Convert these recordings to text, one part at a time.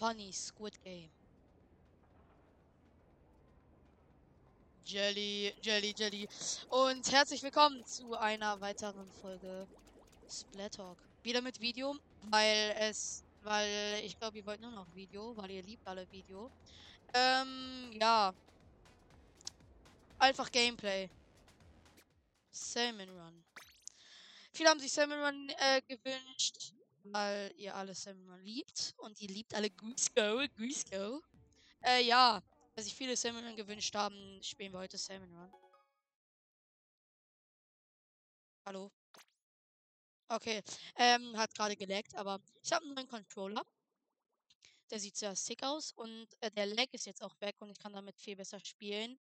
Funny Squid Game. Jelly, Jelly, Jelly. Und herzlich willkommen zu einer weiteren Folge Splat Talk. Wieder mit Video, weil es, weil ich glaube, ihr wollt nur noch Video, weil ihr liebt alle Video. Ähm, ja. Einfach Gameplay. Salmon Run. Viele haben sich Salmon Run äh, gewünscht, weil ihr alle Run liebt. Und ihr liebt alle Goose Go, Goose Go. Äh, ja weil sich viele Run gewünscht haben, spielen wir heute Run. Hallo? Okay, ähm, hat gerade geleckt, aber ich habe einen neuen Controller. Der sieht sehr sick aus und äh, der Lag ist jetzt auch weg und ich kann damit viel besser spielen.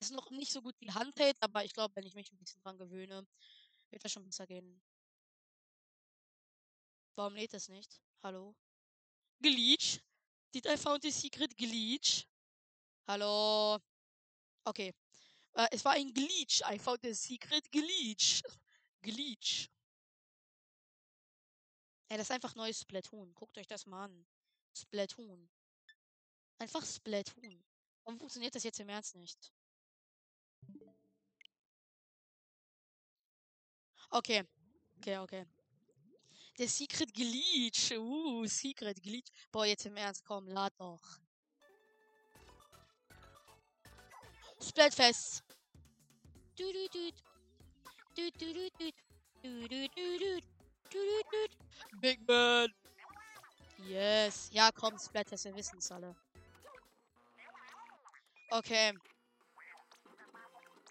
Ist noch nicht so gut wie Handheld, aber ich glaube, wenn ich mich ein bisschen dran gewöhne, wird das schon besser gehen. Warum lädt es nicht? Hallo? Glitch? Did I found the secret glitch? Hallo. Okay. Äh, es war ein Glitch. I found the secret Glitch. Glitch. Ja, das ist einfach neues Splatoon. Guckt euch das mal an. Splatoon. Einfach Splatoon. Warum funktioniert das jetzt im Ernst nicht? Okay. Okay, okay. Der Secret Glitch. Uh, Secret Glitch. Boah, jetzt im Ernst, komm, lad doch. Splatfest. Big Man. Yes. Ja, komm, Splatfest, wir wissen es alle. Okay.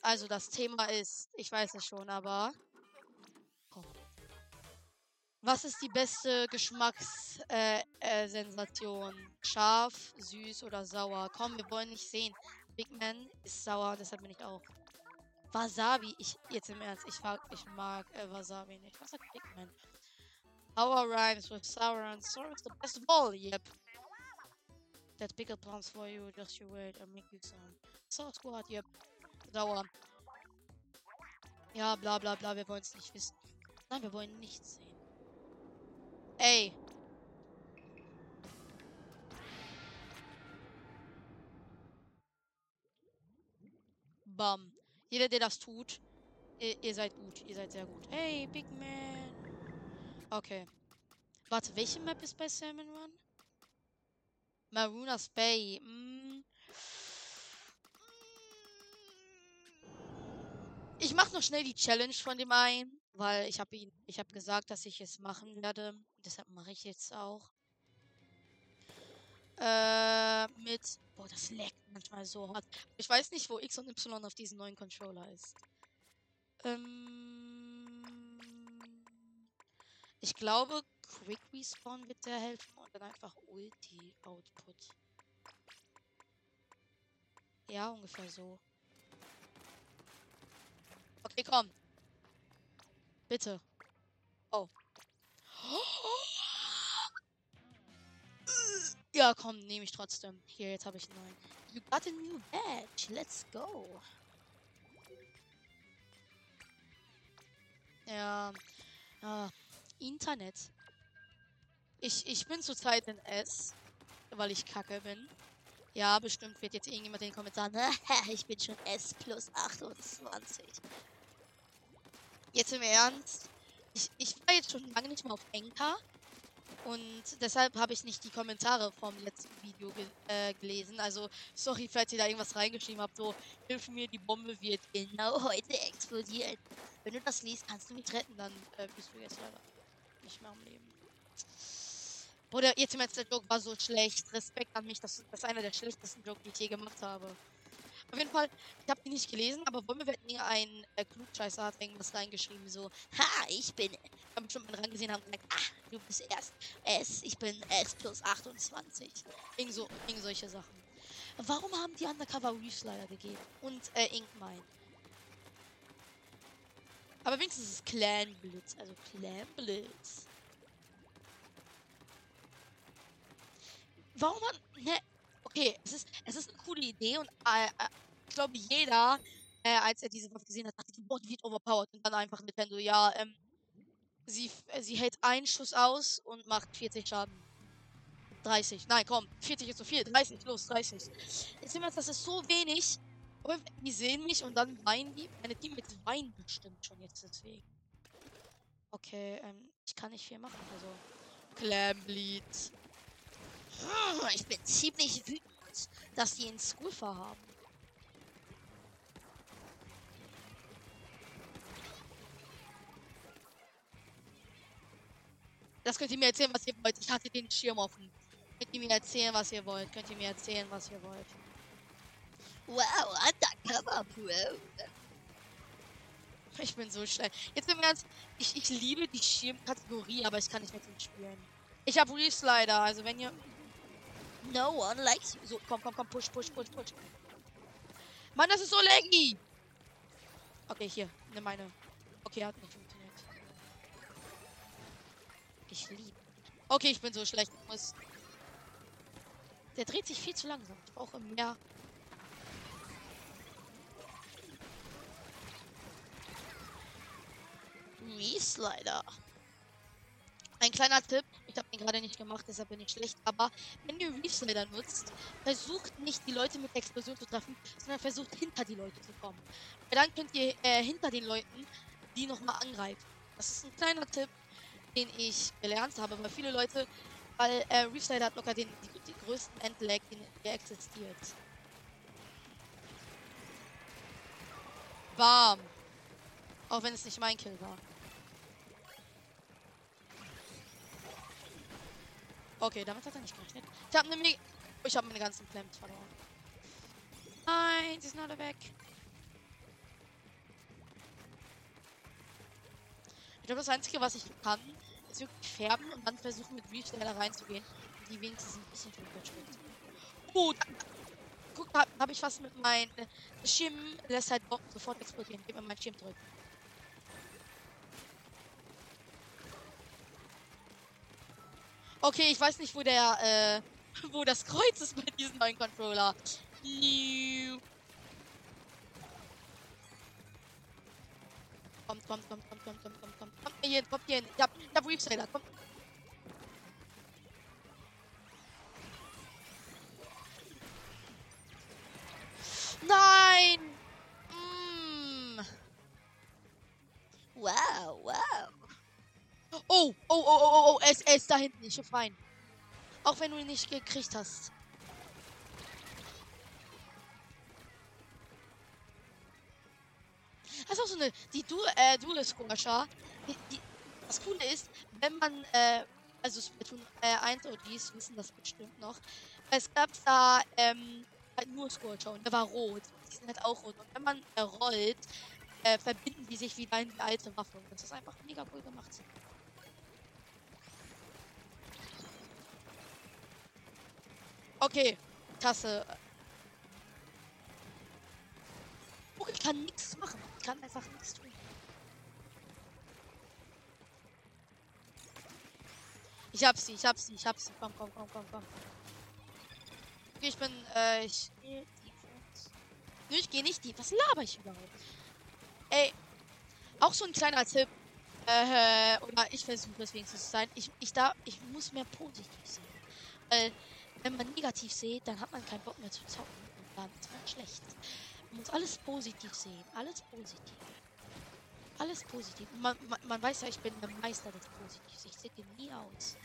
Also das Thema ist, ich weiß es schon, aber. Was ist die beste Geschmackssensation? Äh, äh, Scharf, süß oder sauer? Komm, wir wollen nicht sehen. Big Man ist sauer, deshalb bin ich auch. Wasabi, ich, jetzt im Ernst, ich, mag, ich mag äh, Wasabi nicht. Was sagt Big Man? Our rhymes with sour and sour is the best of all, yep. That pickle plans for you, just you wait, I'll make you some. Sauce Squad, yep. Sauer. Ja, bla bla bla, wir wollen es nicht wissen. Nein, wir wollen nichts sehen. Ey, Bam. Jeder, der das tut, ihr, seid gut. Ihr seid sehr gut. Hey, Big Man. Okay. Warte, welche Map ist bei Salmon Run? Marunas Bay. Mm. Ich mache noch schnell die Challenge von dem einen, weil ich habe ihn, ich habe gesagt, dass ich es machen werde. Deshalb mache ich jetzt auch. Äh, mit. Boah, das leckt manchmal so hart. Ich weiß nicht, wo X und Y auf diesem neuen Controller ist. Ähm. Ich glaube, Quick Respawn wird der helfen und dann einfach Ulti Output. Ja, ungefähr so. Okay, komm. Bitte. Oh. Ja, komm, nehme ich trotzdem. Hier, jetzt habe ich einen neuen. You got a new badge. Let's go. Ja. Ah, Internet. Ich, ich bin zurzeit in S, weil ich kacke bin. Ja, bestimmt wird jetzt irgendjemand in den Kommentaren, ich bin schon S plus 28. Jetzt im Ernst. Ich, ich war jetzt schon lange nicht mehr auf Enka. Und deshalb habe ich nicht die Kommentare vom letzten Video ge äh, gelesen. Also, sorry, falls ihr da irgendwas reingeschrieben habt. So, hilf mir, die Bombe wird genau heute explodieren. Wenn du das liest, kannst du mich retten, dann äh, bist du jetzt leider nicht mehr am Leben. Bruder, jetzt im der Joke war so schlecht. Respekt an mich, das, das ist einer der schlechtesten Jokes, die ich je gemacht habe. Auf jeden Fall, ich habe die nicht gelesen, aber Bombe wird mir ein äh, Klugscheißer hat irgendwas reingeschrieben, so, ha, ich bin, ich habe schon mal rangesehen, haben gesagt, ah, du bist erst S, ich bin S plus 28. Irgend, so, irgend solche Sachen. Warum haben die Undercover Reflyer gegeben? Und, äh, Inkmine. Aber wenigstens ist es Clan Blitz, also Clan Blitz. Warum man, ne, okay, es ist, es ist eine coole Idee und äh, äh, ich glaube, jeder, äh, als er diese Waffe gesehen hat, dachte, die Bot wird overpowered und dann einfach Nintendo, ja, ähm, sie, äh, sie hält einen Schuss aus und macht 40 Schaden. 30. Nein, komm. 40 ist zu viel. 30, los, 30. Jetzt sehen wir, das ist so wenig. Die sehen mich und dann weinen die. Meine Teammates weinen bestimmt schon jetzt deswegen. Okay, ähm, ich kann nicht viel machen, also. Clambleed. Ich bin ziemlich wütend, dass die einen Scoofer haben. Das könnt ihr mir erzählen, was ihr wollt. Ich hatte den Schirm offen. Könnt ihr mir erzählen, was ihr wollt. Könnt ihr mir erzählen, was ihr wollt. Wow, Undercover Pro. Ich bin so schnell. Jetzt im Ernst, ich, ich liebe die Schirmkategorie, aber ich kann nicht mit ihm spielen. Ich habe Reslider, also wenn ihr. No one likes you. So, komm, komm, komm, push, push, push, push. Mann, das ist so laggy! Okay, hier, nimm meine. Okay, hat nicht funktioniert. Ich liebe. Okay, ich bin so schlecht. Muss. Der dreht sich viel zu langsam. Ich brauche mehr. Reslider. Ein kleiner Tipp, ich habe ihn gerade nicht gemacht, deshalb bin ich schlecht, aber wenn ihr Reslider nutzt, versucht nicht die Leute mit der Explosion zu treffen, sondern versucht hinter die Leute zu kommen. Weil dann könnt ihr äh, hinter den Leuten die nochmal angreifen. Das ist ein kleiner Tipp, den ich gelernt habe, weil viele Leute, weil äh, Reslider hat locker den, die, die größten Endlag, der existiert. Bam! Auch wenn es nicht mein Kill war. Okay, damit hat er nicht gerechnet. Ich habe nämlich. Ich habe meine ganzen Flamms verloren. Nein, sie sind alle weg. Ich glaube, das Einzige, was ich kann, ist wirklich färben und dann versuchen, mit Reef schneller reinzugehen. Die wenigstens ein bisschen viel schmeckt. Oh, da, guck, habe ich was mit meinem Schirm, lässt halt sofort explodieren. Gib mir meinen Schirm zurück. Okay, ich weiß nicht, wo der, äh, wo das Kreuz ist bei diesem neuen Controller. New. Kommt, kommt, kommt, kommt, kommt, kommt, kommt, kommt. Kommt hier hin, kommt hier hin. Ich hab, ich hab Reefsailor, kommt. Nein! Mm. Wow, wow. Oh, oh, oh, oh, oh, oh, er ist, er ist da hinten. Ich hab rein. Auch wenn du ihn nicht gekriegt hast. Das ist auch so eine, die du, äh, Dual Squasher. Das Coole ist, wenn man, äh, also Splatoon äh, 1 OGs wissen das bestimmt noch. Es gab da, ähm, halt nur Squasher und der war rot. Die sind halt auch rot. Und wenn man äh, rollt, äh, verbinden die sich wieder in die alte Waffe. Und das ist einfach mega cool gemacht. Okay, Tasse. Oh, ich kann nichts machen. Ich kann einfach nichts tun. Ich hab sie, ich hab sie, ich hab sie. Komm, komm, komm, komm, komm. Okay, ich bin, äh, ich. Nö, ich gehe nicht die. Was laber ich überhaupt? Ey, auch so ein kleiner Tipp. Äh, oder ich versuche es wenigstens zu sein. Ich, ich da, ich muss mehr positiv sehen. Weil, wenn man negativ sieht, dann hat man keinen Bock mehr zu zocken. Und dann ist man schlecht. Man muss alles positiv sehen. Alles positiv. Alles positiv. Man, man, man weiß ja, ich bin der Meister des Positivs. Ich sehe nie aus.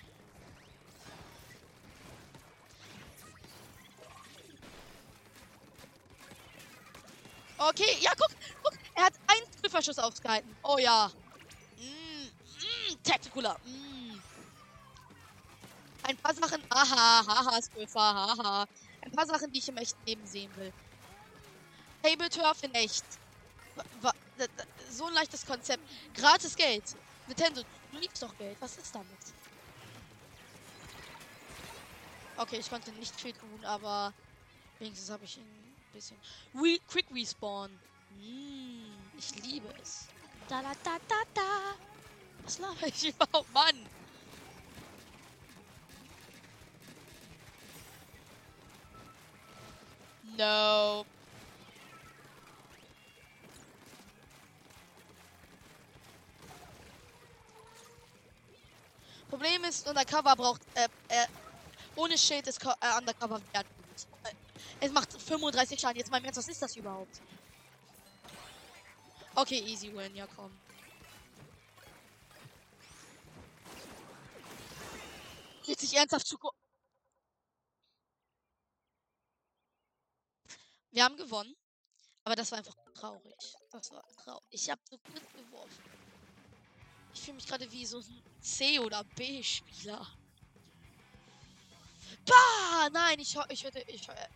Okay, ja, guck, guck. Er hat einen Trefferschuss ausgehalten. Oh ja. Mm, mm, Tacticular. Mm. Ein paar Sachen. Aha, haha, Squiffer, haha. Ein paar Sachen, die ich im echten Leben sehen will. Table Turf in echt. So ein leichtes Konzept. Gratis Geld. Nintendo, du liebst doch Geld. Was ist damit? Okay, ich konnte nicht viel tun, aber wenigstens habe ich ihn ein bisschen. Re Quick Respawn. Mm, ich liebe es. Da da da da da. Was laber ich überhaupt, Mann? No. Problem ist, Undercover braucht, äh, äh, Ohne Schild ist äh, Undercover wert. Äh, Es macht 35 Schaden. Jetzt mal im Ernst, was ist das überhaupt? Okay, easy win, ja komm. Jetzt sich ernsthaft zu. Wir haben gewonnen. Aber das war einfach traurig. Das war traurig. Ich habe so gut geworfen. Ich fühle mich gerade wie so ein C- oder B-Spieler. Bah! Nein, ich hör, ich hörte, ich hör,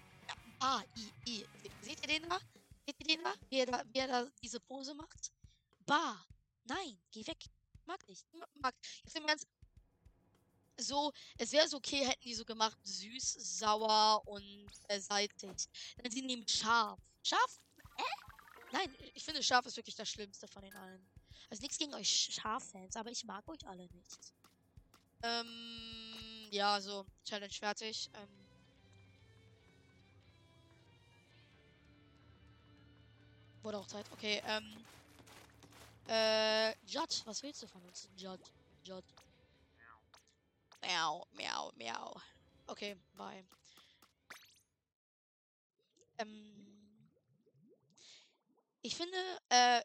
Ah, I, I. Seht ihr den da? Seht ihr den da? Wie er da, wie er da diese Pose macht? Bah! Nein, geh weg. Mag nicht. Ma- Mag. Jetzt im Ernst. So, es wäre so okay, hätten die so gemacht, süß, sauer und äh, salzig. Dann sie nehmen scharf. Scharf? Äh? Nein, ich finde scharf ist wirklich das Schlimmste von den allen. Also nichts gegen euch Scharf-Fans, aber ich mag euch alle nicht. Ähm, ja, so, Challenge fertig. Ähm, wurde auch Zeit. Okay, ähm. Äh, Judd, was willst du von uns? Judd, Judd. Miau, miau, miau. Okay, bye. Ähm. Ich finde, äh.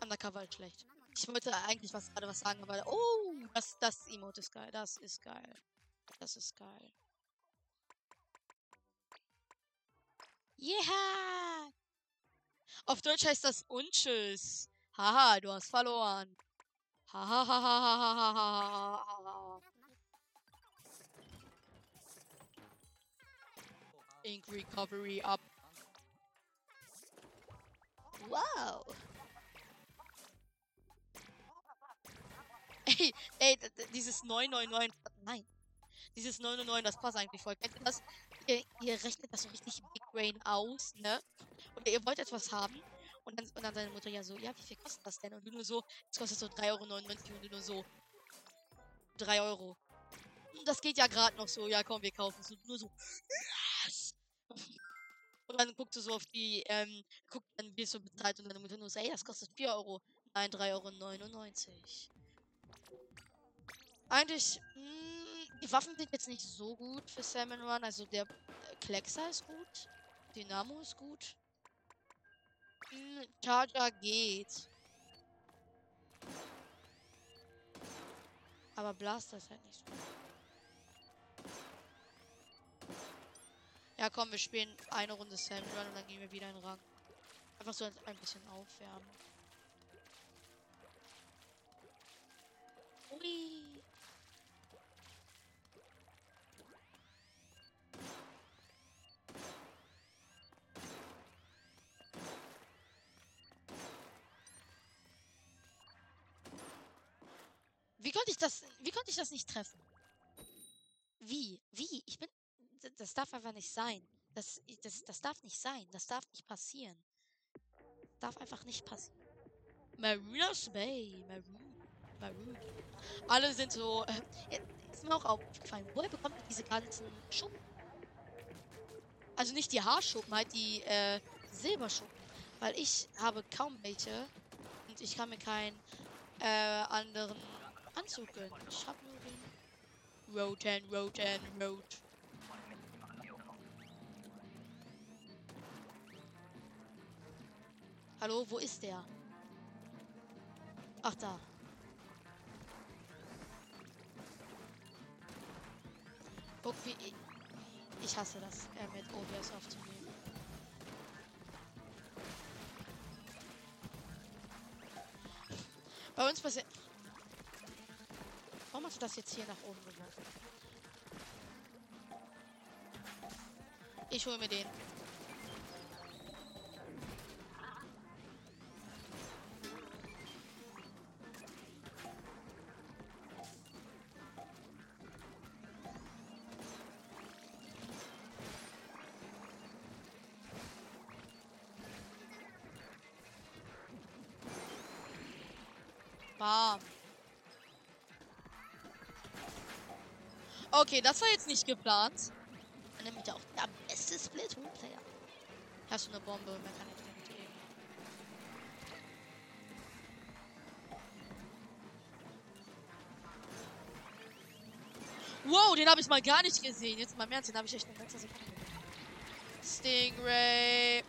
Undercover ist schlecht. Ich wollte eigentlich was gerade was sagen, aber. Oh, das, das Emote ist geil. Das ist geil. Das ist geil. Yeah! Auf Deutsch heißt das Untschüss. Haha, du hast verloren. Ink Recovery up. Wow. Ey, ey, dieses 999. Nein. Dieses 999, das passt eigentlich voll. Kennt ihr das? Ihr, ihr rechnet das so richtig Big Brain aus, ne? Oder ihr wollt etwas haben. Und dann, und dann seine Mutter ja so, ja, wie viel kostet das denn? Und du nur so, es kostet so 3,99 Euro und du nur so, 3 Euro. Das geht ja gerade noch so, ja komm, wir kaufen es. Und nur so, yes! Und dann guckst du so auf die, ähm, guckt dann, wie es so bezahlt und deine Mutter nur so, ey, das kostet 4 Euro. Nein, 3,99 Euro. Eigentlich, mh, die Waffen sind jetzt nicht so gut für Salmon Run. Also der Kleckser ist gut. Dynamo ist gut. Mh, Charger geht. Aber Blaster ist halt nicht so. Ja, komm, wir spielen eine Runde Salmon Run und dann gehen wir wieder in Rang. Einfach so ein ein bisschen aufwärmen. Ui. Konnte ich das, wie konnte ich das nicht treffen? Wie? Wie? Ich bin, das darf einfach nicht sein. Das, das, das darf nicht sein. Das darf nicht passieren. Darf einfach nicht passieren. Marinas Bay. Maroon. Maroon. Alle sind so, äh, ist mir auch aufgefallen. Woher bekommt ihr diese ganzen Schuppen? Also nicht die Haarschuppen, halt die, äh, Silberschuppen. Weil ich habe kaum welche. Und ich kann mir keinen, äh, anderen Anzug gönnen. Ich habe nur den Roten, Roten, Rot. Hallo, wo ist der? Ach, da. Guck, wie ich, ich hasse das, äh, mit OBS aufzunehmen. Bei uns passiert. Warum hast du das jetzt hier nach oben geworfen? Ich hole mir den. Okay, das war jetzt nicht geplant. Und damit auch der beste Splatoon-Player. Hast du eine Bombe? Mehr kann nicht geben. Wow, den habe ich mal gar nicht gesehen. Jetzt mal Ernst, den habe ich echt in letzter Sekunde gesehen. Stingray.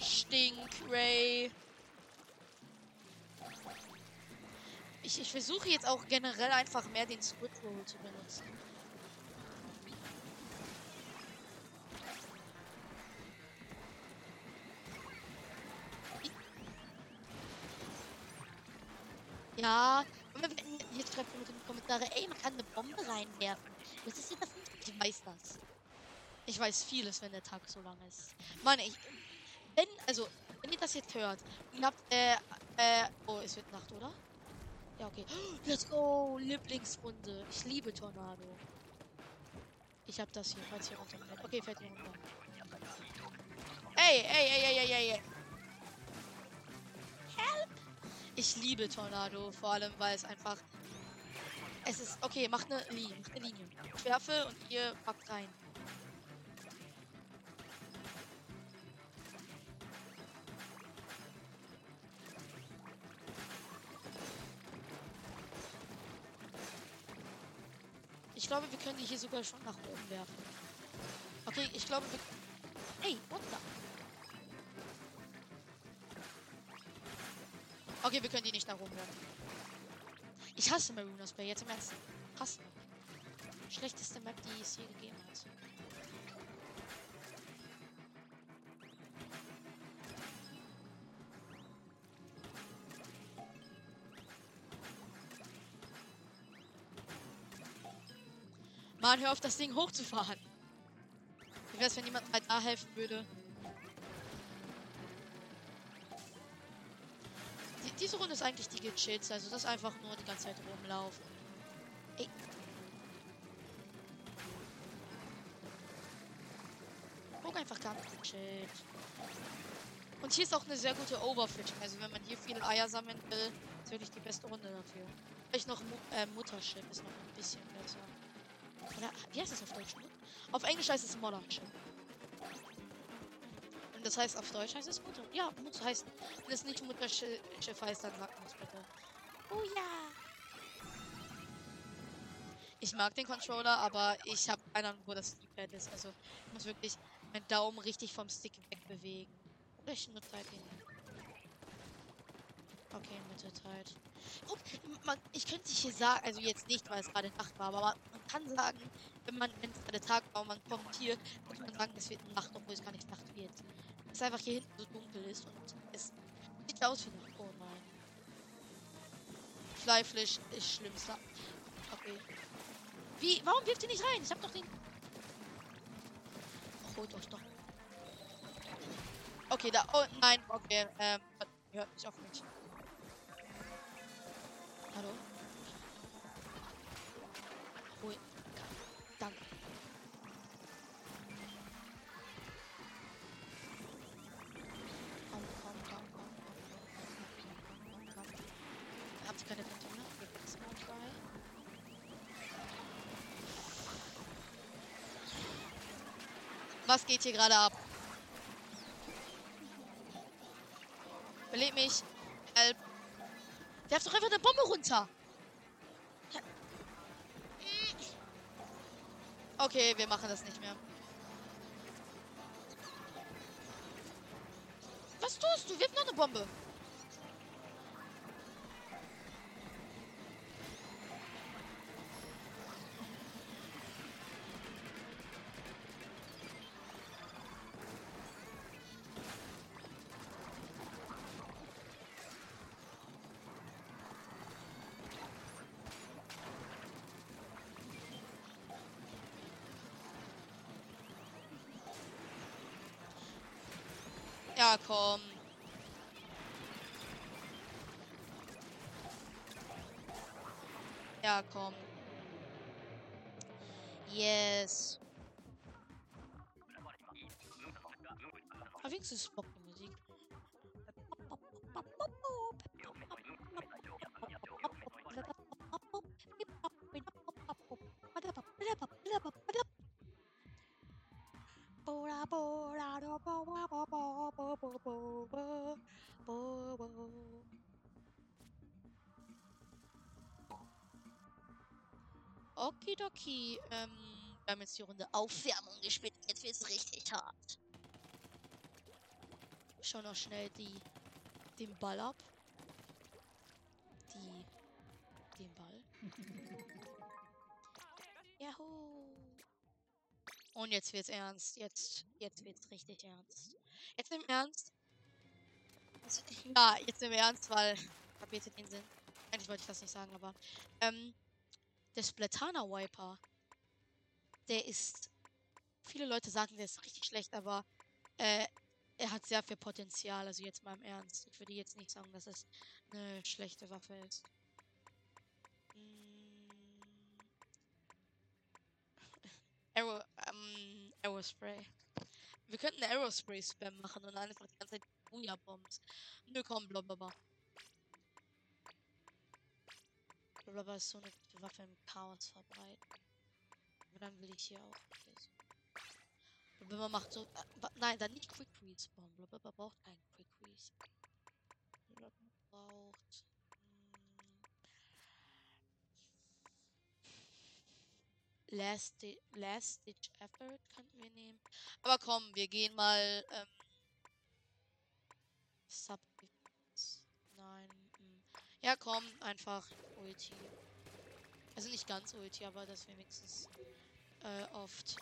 Stinkray. Ich, ich versuche jetzt auch generell einfach mehr den Squid Roll zu benutzen. Ja, jetzt schreibt in die Kommentare, ey, man kann eine Bombe reinwerfen. Das ist das nicht. Ich weiß das. Ich weiß vieles, wenn der Tag so lang ist. Mann, ich. Wenn, also, wenn ihr das jetzt hört, ihr habt, äh, äh, oh, es wird Nacht, oder? Ja, okay. Let's go, Lieblingsrunde. Ich liebe Tornado. Ich hab das hier, falls hier runterfällt. Okay, fällt hier runter. Ey, ey, ey, ey, ey, ey, ey. Help! Ich liebe Tornado, vor allem, weil es einfach. Es ist. Okay, macht eine Linie. Macht eine Linie. Ich werfe und ihr packt rein. Können die hier sogar schon nach oben werfen. Okay, ich glaube, wir. Hey, what the? Okay, wir können die nicht nach oben werfen. Ich hasse Marooners Bay, jetzt im Ernst. Hasse. Schlechteste Map, die es je gegeben hat. Mann, hör auf, das Ding hochzufahren. Wie wär's, wenn jemand mal da helfen würde? Die, diese Runde ist eigentlich die gechillt, also das ist einfach nur die ganze Zeit rumlaufen. Ey. Guck einfach ganz gechillt. Und hier ist auch eine sehr gute Overfishing. Also wenn man hier viele Eier sammeln will, ist wirklich die beste Runde dafür. Vielleicht noch Mu äh, Muttership ist noch ein bisschen besser. Oder wie heißt das auf Deutsch? Auf Englisch heißt es Mothership. Und das heißt auf Deutsch heißt es Mutter. Ja, Mutter heißt. Wenn es nicht Mutterschiff heißt, dann sagt uns bitte. Oh ja. Ich mag den Controller, aber ich habe keine Ahnung, wo das D-Pad ist. Also ich muss wirklich meinen Daumen richtig vom Stick wegbewegen. Oder ich nutze halt den. Okay, Mittelzeit. Guck, man, ich könnte hier sagen, also jetzt nicht, weil es gerade Nacht war, aber man kann sagen, wenn man, wenn es gerade Tag war und man kommt hier, könnte man sagen, es wird Nacht, obwohl es gar nicht Nacht wird. Es einfach hier hinten so dunkel ist und es sieht aus wie Nacht. Oh nein. Flyfish ist schlimmster. Okay. Wie? Warum wirft ihr nicht rein? Ich hab doch den. Ach, holt euch doch. Okay, da. Oh nein, okay. Ähm, hört nicht auf mich. Hallo? Hol. Danke. Komm, komm, komm, komm, komm, komm, komm, komm. Habt ihr keine Container? Das ist mal frei. Was geht hier gerade ab? Belebt mich. Help. Werf doch einfach Ja. Okay, wir machen das nicht mehr. Was tust du? Wirf noch eine Bombe. Ja, komm. Ja, komm. Yes. Aber wenigstens Bock die Musik. Okidoki, ähm, wir haben jetzt die Runde Aufwärmung gespielt. Jetzt wird's richtig hart. Schon noch schnell die, den Ball ab. Die, den Ball. Yahoo! Und jetzt wird's ernst. Jetzt, jetzt wird's richtig ernst. Jetzt im Ernst. Also, ja, jetzt im Ernst, weil kapiert ihr den Sinn? Eigentlich wollte ich das nicht sagen, aber ähm, der Splatana Wiper, der ist. Viele Leute sagen, der ist richtig schlecht, aber äh, er hat sehr viel Potenzial. Also jetzt mal im Ernst. Ich würde jetzt nicht sagen, dass es eine schlechte Waffe ist. Mm. Arrow, Aerospray. Wir könnten Aerospray Spam machen und einfach die ganze Zeit Booyah Bombs. Nö, komm, blablabla. Blablabla ist so eine Waffe im Chaos verbreiten. Aber dann will ich hier auch. Blablabla macht so. Äh, nein, dann nicht Quick Respawn. Blablabla braucht keinen Quick Respawn. Last, Last Ditch Effort könnten wir nehmen. Aber komm, wir gehen mal. Ähm, Sub. Nein. Mh. Ja, komm, einfach Ulti. Also nicht ganz Ulti, aber dass wir wenigstens äh, oft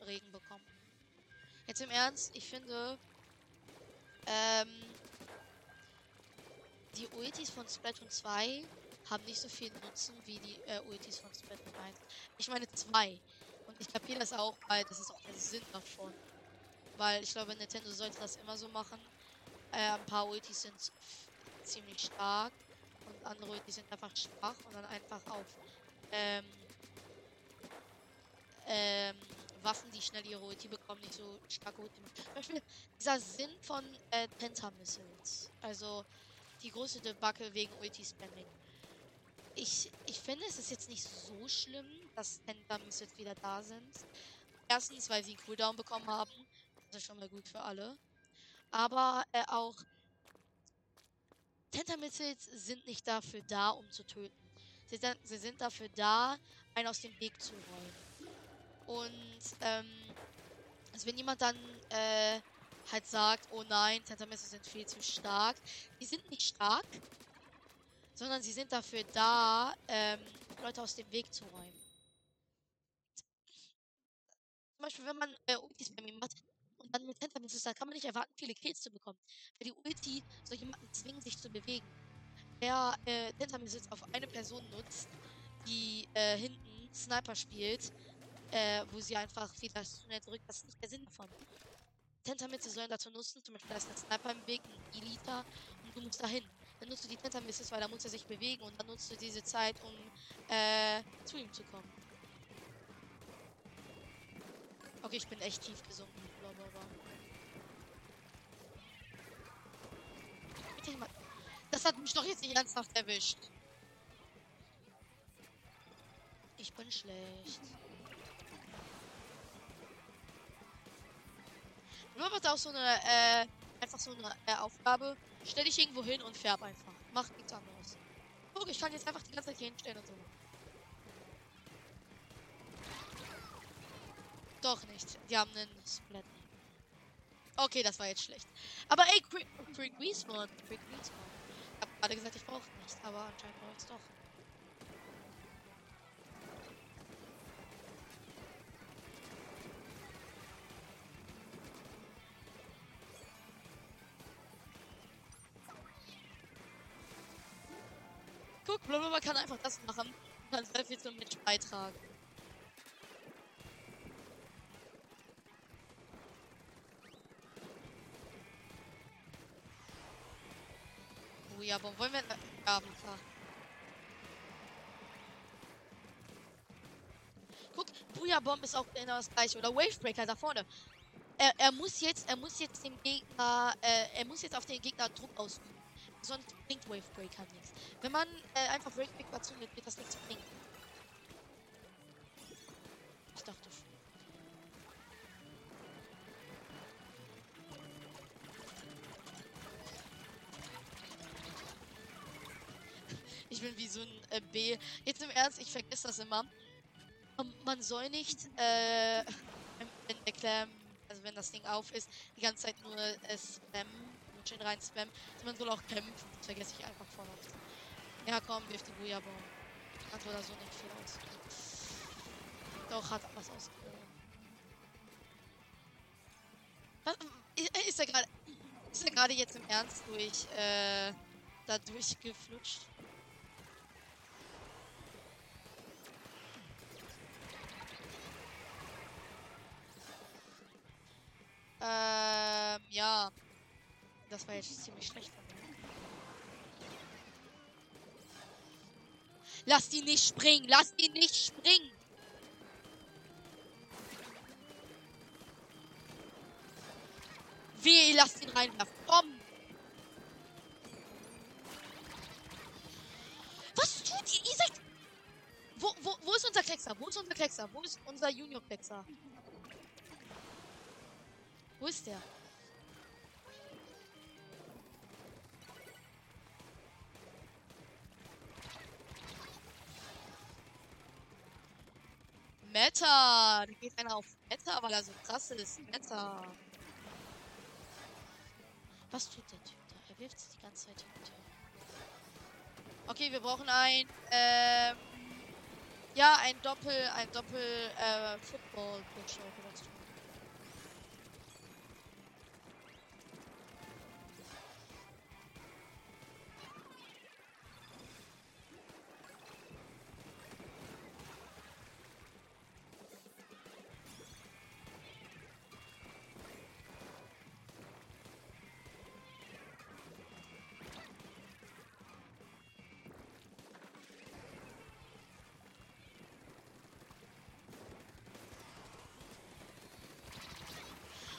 Regen bekommen. Jetzt im Ernst, ich finde. Ähm, die Ultis von Splatoon 2 haben nicht so viel Nutzen wie die äh, Ultis von Splatoon 1. Ich meine zwei. Und ich kapiere das auch, weil das ist auch der Sinn davon. Weil ich glaube, Nintendo sollte das immer so machen. Äh, ein paar Ultis sind ziemlich stark und andere Ultis sind einfach schwach und dann einfach auf ähm, ähm, Waffen, die schnell ihre Ulti bekommen, nicht so starke Ulti. Zum Beispiel dieser Sinn von äh, Penta-Missiles. Also die große Debakel wegen Ulti-Spamming. Ich, ich finde, es ist jetzt nicht so schlimm, dass Penta-Missiles wieder da sind. Erstens, weil sie einen Cooldown bekommen haben. Das ist schon mal gut für alle. Aber äh, auch Tentamissiles sind nicht dafür da, um zu töten. Sie sind, sie sind dafür da, einen aus dem Weg zu räumen. Und ähm, also wenn jemand dann äh, halt sagt, oh nein, Tentamisse sind viel zu stark. Die sind nicht stark, sondern sie sind dafür da, ähm, Leute aus dem Weg zu räumen. Zum Beispiel, wenn man äh, Ultis bei mir macht und dann mit Tentamisse ist, dann kann man nicht erwarten, viele Kills zu bekommen. Weil die Ulti soll jemanden zwingen, sich zu bewegen. Wer äh, Tentamisse auf eine Person nutzt, die äh, hinten Sniper spielt, äh, wo sie einfach wieder schnell drückt, das ist nicht der Sinn davon. Tentamisse sollen dazu nutzen, zum Beispiel da ist ein Sniper im Weg, ein Elita, und du musst dahin. Dann nutzt du die Tentamisses, weil da muss er sich bewegen und dann nutzt du diese Zeit, um äh, zu ihm zu kommen. Okay, ich bin echt tief gesunken. Blablabla. Bitte jemand. Das hat mich doch jetzt nicht ernsthaft erwischt. Ich bin schlecht. Wird auch so eine, äh, einfach so eine äh, Aufgabe. Stell dich irgendwo hin und färb einfach. Mach nichts anderes. Guck, ich kann jetzt einfach die ganze Zeit hier hinstellen und so. Doch nicht. Die haben einen Splat. Okay, das war jetzt schlecht. Aber ey, Quick Respawn. Quick Respawn. Ich hab gerade gesagt, ich brauche nichts, aber anscheinend brauche ich es doch. Blablabla kann einfach das machen und kann sehr viel zum Match beitragen. Oh ja, aber wollen wir... Ja, klar. Guck, Booyah Bomb ist auch genau das gleiche. Oder Wavebreaker da vorne. Er, er muss jetzt, er muss jetzt dem Gegner, äh, er muss jetzt auf den Gegner Druck ausüben. Sonst bringt Wavebreaker nichts. Wenn man äh, einfach Wavebreaker zündet, wird das nichts bringen. Ich dachte schon. Ich bin wie so ein äh, B. Jetzt im Ernst, ich vergesse das immer. Ähm, Man soll nicht, äh, wenn wenn der Clam, also wenn das Ding auf ist, die ganze Zeit nur äh, spammen, schön rein spammen. sondern Man soll auch kämpfen. Das vergesse ich einfach voll. Ja, komm, wirf die Bujabom. Hat oder so nicht viel aus. Doch, hat was ausgegeben. Was, ist er gerade, ist er gerade jetzt im Ernst durch, äh, da durchgeflutscht? Ähm, ja. Das war jetzt ziemlich schlecht von mir. Lass die nicht springen! Lass die nicht springen! Wie, ihr lasst ihn reinwerfen. Komm! Was tut ihr? Ihr seid... Wo, wo, wo ist unser Kleckser? Wo ist unser Kleckser? Wo ist unser Junior-Kleckser? Wo ist der? Meta! Da geht einer auf Meta, weil er so krass ist. Meta! Was tut der Typ da? Er wirft sich die ganze Zeit hin und her. Okay, wir brauchen ein, ähm, ja, ein Doppel, ein Doppel, äh, Football-Push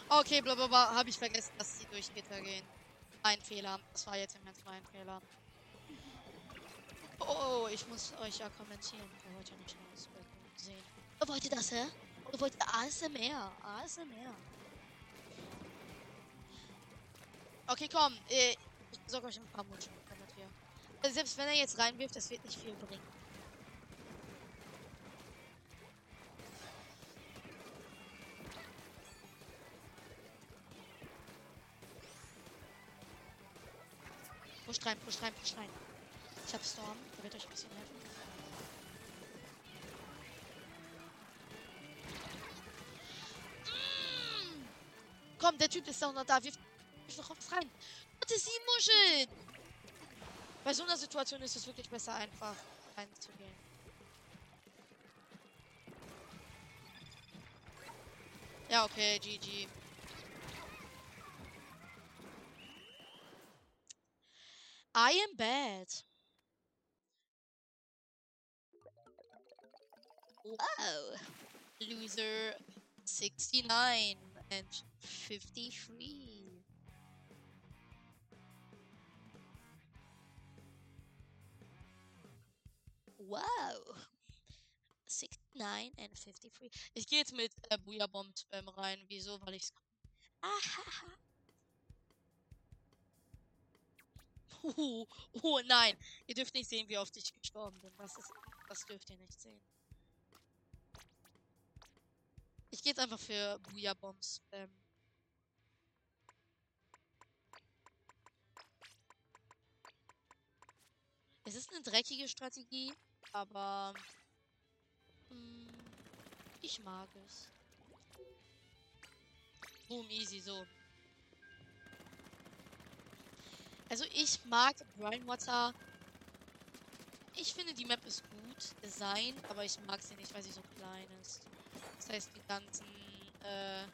Okay, blablabla, habe ich vergessen, dass sie durch Gitter gehen. Ein Fehler. Das war jetzt im Ernst mein Fehler. Oh, ich muss euch ja kommentieren. Ihr wollt ja nicht Bild sehen. Wollt ihr das, hä? Oder wollt ihr ASMR? ASMR. Okay, komm. Äh, ich besorge euch ein paar Mutschen, damit wir. Also selbst wenn er jetzt reinwirft, das wird nicht viel bringen. Rein, pusht rein, pusht rein. Ich hab Storm, der wird euch ein bisschen helfen. Mm. Komm, der Typ ist doch noch da. Wirf, noch was rein. Warte, sieben Muscheln! Bei so einer Situation ist es wirklich besser, einfach reinzugehen. Ja, okay, GG. I am bad. Wow. Loser 69 and 53. Wow. 69 and 53. Ich gehe jetzt mit äh, Booyah Bomb Spam rein. Wieso? Weil ich's. Ahaha. Oh, oh nein. Ihr dürft nicht sehen, wie oft ich gestorben bin. Das, ist, das dürft ihr nicht sehen. Ich gehe jetzt einfach für Booyah Bomb Spam. Es ist eine dreckige Strategie, aber mm, ich mag es. Boom, easy, so. Also ich mag Brinewater. Ich finde die Map ist gut designt, aber ich mag sie nicht, weil sie so klein ist. Das heißt, die ganzen, äh,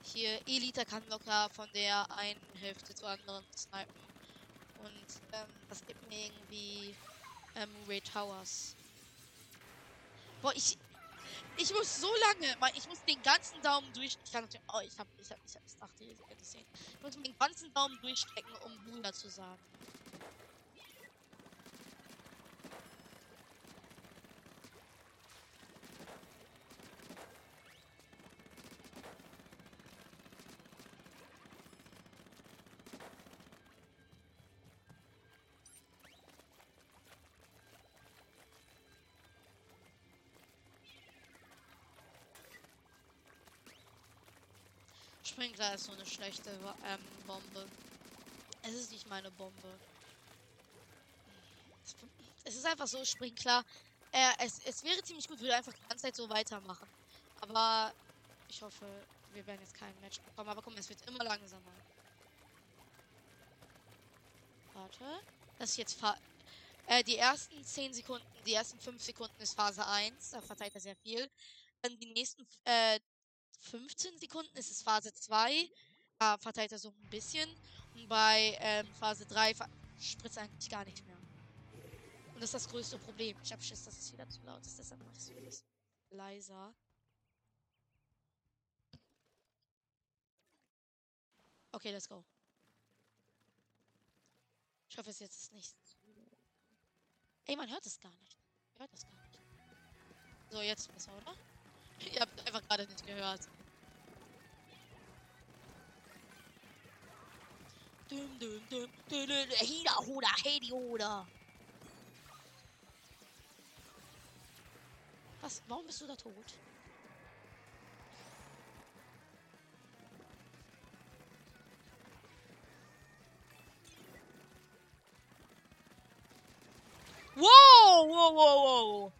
hier Elite kann locker von der einen Hälfte zur anderen snipen. Und ähm, das gibt mir irgendwie ähm, Ray Towers. Boah, ich. Ich muss so lange, weil ich muss den ganzen Daumen durch. Ich kann natürlich. Oh, ich hab, ich hab, ich hab, ich dachte, ihr könnt es sehen. Ich muss den ganzen Daumen durchstrecken, um Buddha zu sagen. Sprinkler ist so eine schlechte ähm, Bombe. Es ist nicht meine Bombe. Es ist einfach so, Sprinkler. Äh, es, es wäre ziemlich gut, würde einfach die ganze Zeit so weitermachen. Aber ich hoffe, wir werden jetzt kein Match bekommen. Aber komm, es wird immer langsamer. Warte. Das ist jetzt Fa äh, die ersten 10 Sekunden, die ersten 5 Sekunden ist Phase 1. Da verteilt er sehr viel. Dann die nächsten äh, 15 Sekunden ist es Phase 2. Da verteilt er so ein bisschen. Und bei ähm, Phase 3 spritzt er eigentlich gar nicht mehr. Und das ist das größte Problem. Ich habe Schiss, dass es wieder zu laut ist. Deshalb mache ich es vieles leiser. Okay, let's go. Ich hoffe, es jetzt ist nicht. Ey, man hört es gar nicht. Ihr hört es gar nicht. So, jetzt besser, oder? Ihr habt einfach gerade nicht gehört. Dum, dum, dum, dum, Hida, Huda, Hedi, Huda. Was? Warum bist du da tot? Wow, wow, wow, wow.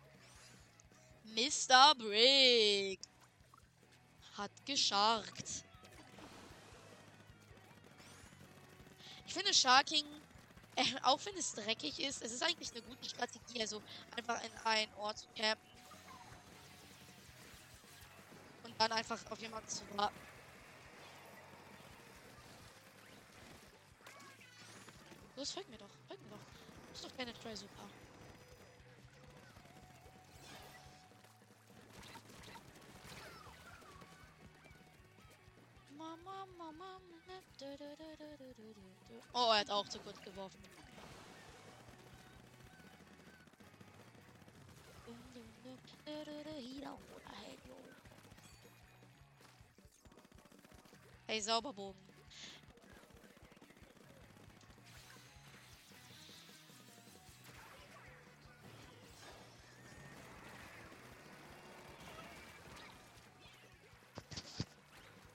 Mr. Brick hat gescharkt. Ich finde Sharking, äh, auch wenn es dreckig ist, es ist eigentlich eine gute Strategie, also einfach in einen Ort zu campen. Und dann einfach auf jemanden zu warten. Los, folgt mir doch, folgt mir doch. Du bist doch keine Try Super. Oh, er hat auch zu kurz geworfen. Hey, Sauberbogen.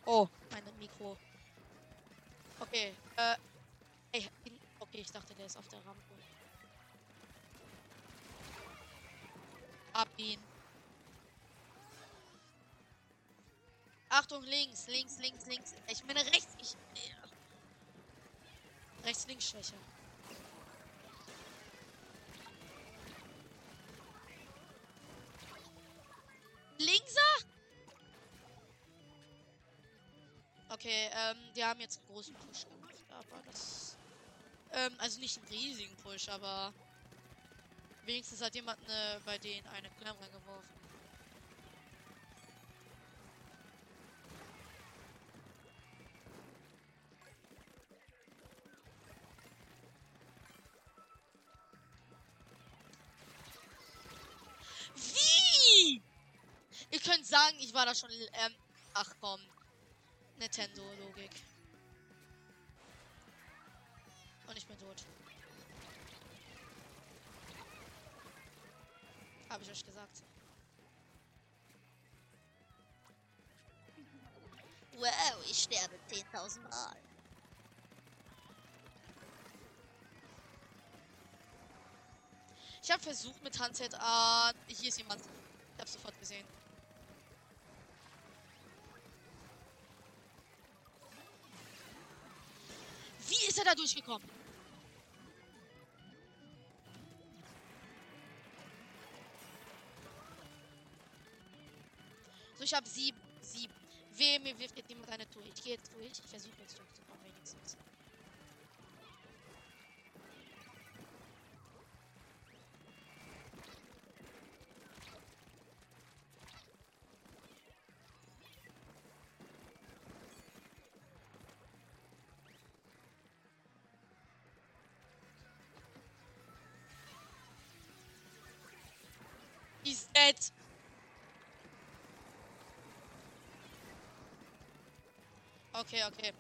Oh, Mikro. Okay, äh. Ey, okay, ich dachte, der ist auf der Rampe. Ab ihn. Achtung, links, links, links, links. Ich meine rechts. Ich. Rechts, links Schwäche. Okay, ähm, die haben jetzt einen großen Push gemacht, aber das. Ähm, also nicht einen riesigen Push, aber wenigstens hat jemand eine, bei denen eine Clam reingeworfen. Wie? Ihr könnt sagen, ich war da schon. Ähm, ach komm. Nintendo-Logik. Und ich bin tot. Habe ich euch gesagt. Wow, ich sterbe 10.000 Mal. Ich habe versucht mit Handset an. Hier ist jemand. Ich habe sofort gesehen. Ist er da durchgekommen? So, ich habe sieben. Sieben. Wehe, mir wirft jetzt jemand eine Tour. Ich gehe jetzt durch. Ich versuche jetzt durchzukommen, wenigstens. He's dead. Okay, okay.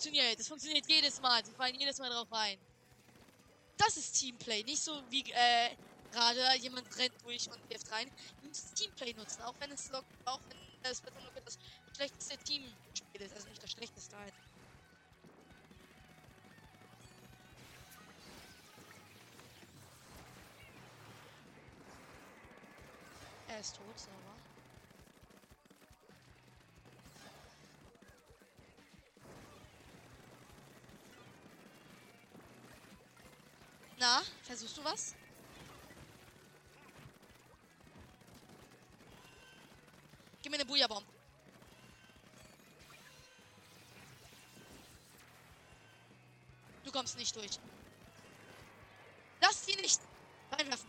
Funktioniert. Es funktioniert jedes Mal. Sie fallen jedes Mal drauf rein. Das ist Teamplay. Nicht so wie, äh, gerade jemand rennt durch und wirft rein. Du musst Teamplay nutzen, auch wenn es auch wenn das das schlechteste Teamspiel ist. Also nicht das schlechteste halt. Er ist tot, sauber. Na, versuchst du was? Gib mir eine Booyah-Bomb. Du kommst nicht durch. Lass sie nicht reinwerfen.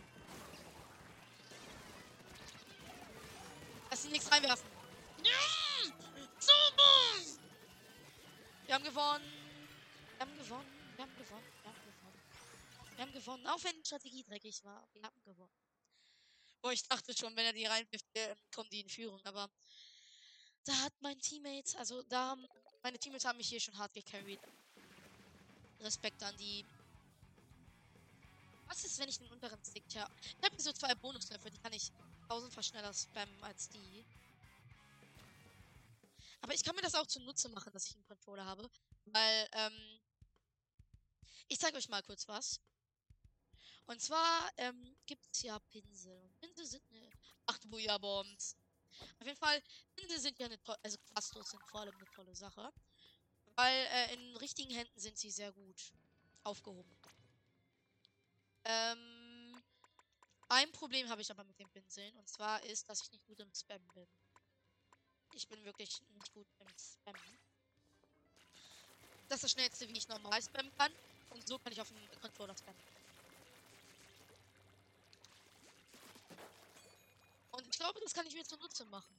Lass sie nichts reinwerfen. Ja! Super! Wir haben gewonnen. Wir haben gewonnen. Wir haben gewonnen. Wir haben gewonnen. Wir haben gewonnen. Auch wenn die Strategie dreckig war. Wir haben gewonnen. Boah, ich dachte schon, wenn er die reinwirft, äh, kommen die in Führung. Aber da hat mein Teammate, also da haben, meine Teammates haben mich hier schon hart gecarried. Respekt an die. Was ist, wenn ich den unteren Stick ja. Ich habe hier so zwei Bonusläufe, die kann ich tausendfach schneller spammen als die. Aber ich kann mir das auch zunutze machen, dass ich einen Controller habe. Weil, ähm. Ich zeige euch mal kurz was. Und zwar ähm, gibt es ja Pinsel. Und Pinsel sind eine. Ach, Booyah-Bombs. Auf jeden Fall, Pinsel sind ja eine tolle. Also Quastos sind vor allem eine tolle Sache. Weil äh, in richtigen Händen sind sie sehr gut aufgehoben. Ähm, ein Problem habe ich aber mit den Pinseln. Und zwar ist, dass ich nicht gut im Spam bin. Ich bin wirklich nicht gut im Spam. Das ist das schnellste, wie ich normal spammen kann. Und so kann ich auf dem Controller spammen. Ich glaube, das kann ich mir zunutze machen.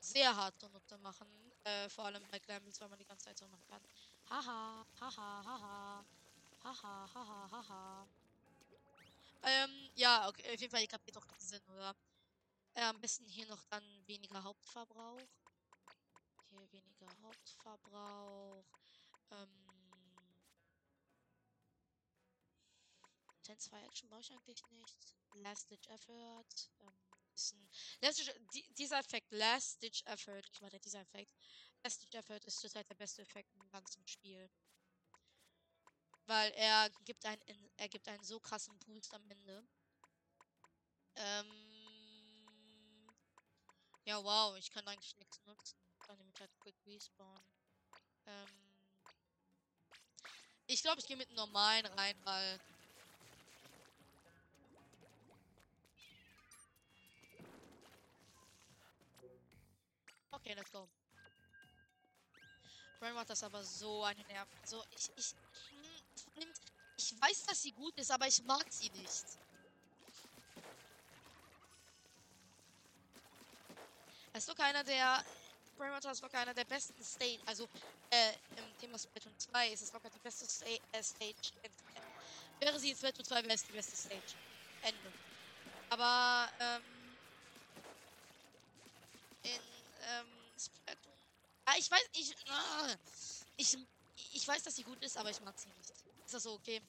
Sehr hart zunutze machen. Äh, vor allem bei Glambles, weil man die ganze Zeit so machen kann. Haha, haha, haha. Haha, haha, haha. Ähm, ja, okay, auf jeden Fall, ihr kapiert doch den Sinn, oder? Äh, am besten hier noch dann weniger Hauptverbrauch. Hier weniger Hauptverbrauch. Ähm. Tense 2 Action brauche ich eigentlich nicht. Last Ditch Effort. Ähm, Ditch, die, dieser Effekt, Last Ditch Effort, ich meine, dieser Effekt. Last Ditch Effort ist zurzeit der beste Effekt im ganzen Spiel. Weil er gibt einen, er gibt einen so krassen Boost am Ende. Ähm. Ja, wow, ich kann eigentlich nichts nutzen. Ich kann nämlich halt quick respawn. Ähm. Ich glaube, ich gehe mit normalen rein, weil Okay, let's go. Brian macht das aber so eine Nerv. So, ich, ich, hm, ich weiß, dass sie gut ist, aber ich mag sie nicht. Er ist doch keiner der. Brian ist doch einer der besten Stage. Also, äh, im Thema Splatoon 2 ist es locker die beste Sta äh, Stage. Wäre sie in Splatoon 2, wäre es die beste Stage. Ende. Aber, ähm. In ähm, Splatoon. Ja, ich weiß, ich, äh, ich, ich weiß, dass sie gut ist, aber ich mag sie nicht. Ist das so okay?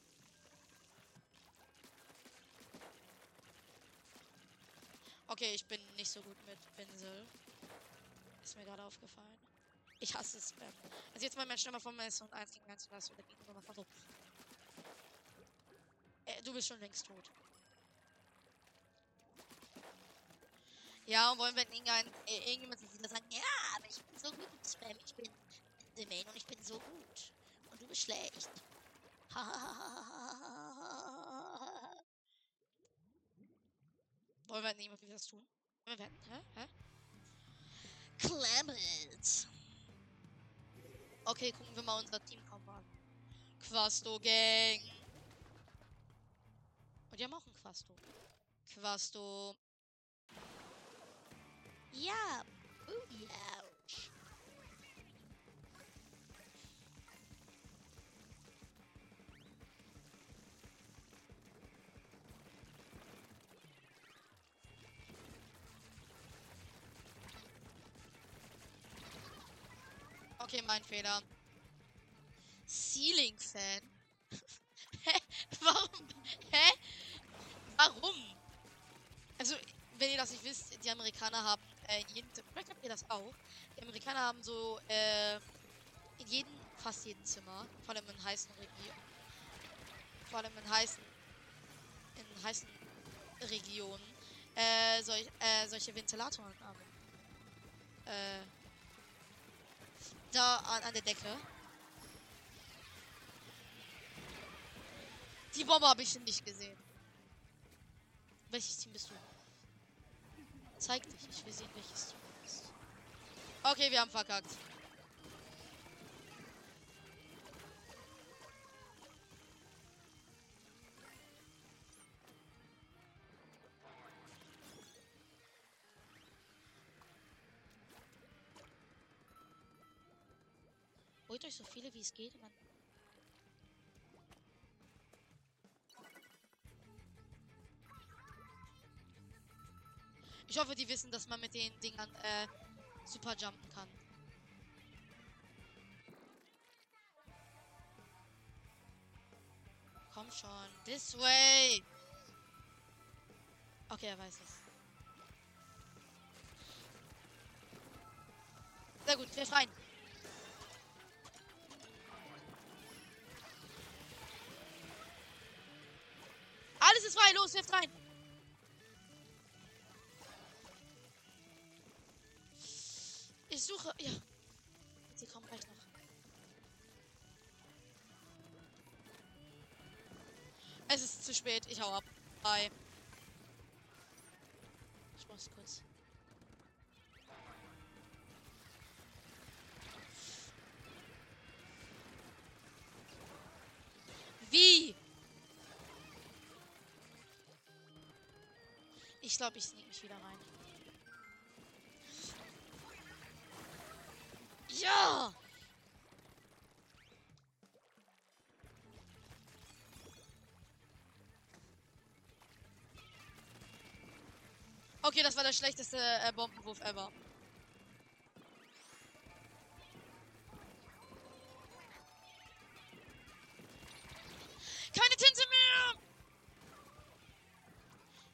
Okay, ich bin nicht so gut mit Pinsel. Ist mir gerade aufgefallen. Ich hasse Spam. Also jetzt mal mein Stürmer von mir ist und 1 gegen 1 was oder gegen. Äh, du bist schon längst tot. Ja, und wollen wir irgendein, äh, irgendjemand wieder sagen, ja, aber ich bin so gut im Spam, ich bin The Main und ich bin so gut. Und du bist schlecht. wollen wir nicht mal das tun? Wollen wir wetten? Hä? Hä? Clement. Okay, gucken wir mal unser Team an. Quasto Gang. Und die haben auch einen Quasto. Quasto ja, Ooh, ouch. Okay, mein Fehler. Ceiling Fan. Hä? Warum? Hä? Warum? Also, wenn ihr das nicht wisst, die Amerikaner haben äh, Zimmer, vielleicht habt ihr das auch. Die Amerikaner haben so äh, in jedem, fast jedem Zimmer, vor allem in heißen Regionen, vor allem in heißen, in heißen Regionen, äh, solch, äh, solche Ventilatoren. Äh, da an, an der Decke. Die Bombe habe ich nicht gesehen. Welches Team bist du? Zeig dich, ich will sehen, welches du bist. Okay, wir haben verkackt. Holt euch so viele wie es geht. Man ich hoffe, die wissen, dass man mit den Dingern äh, super jumpen kann. Komm schon. This way. Okay, er weiß es. Sehr gut, wir rein. Alles ist frei, los, wirft rein. Suche, ja. Sie kommen gleich noch. Es ist zu spät, ich hau ab. Bye. Ich mach's kurz. Wie? Ich glaube, ich sneak mich wieder rein. Ja! Okay, das war der schlechteste äh, Bombenwurf ever. Keine Tinte mehr!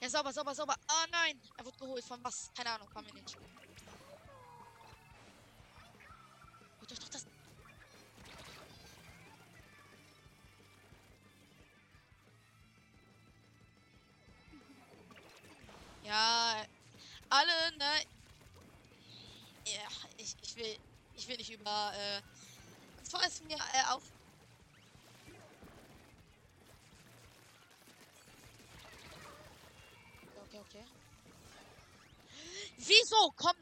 Ja, sauber, sauber, sauber. Ah, nein. Er wurde geholt. Von was? Keine Ahnung. Kann mir nicht. Über, äh, zwar ist mir äh, auf. Okay, okay. Wieso kommt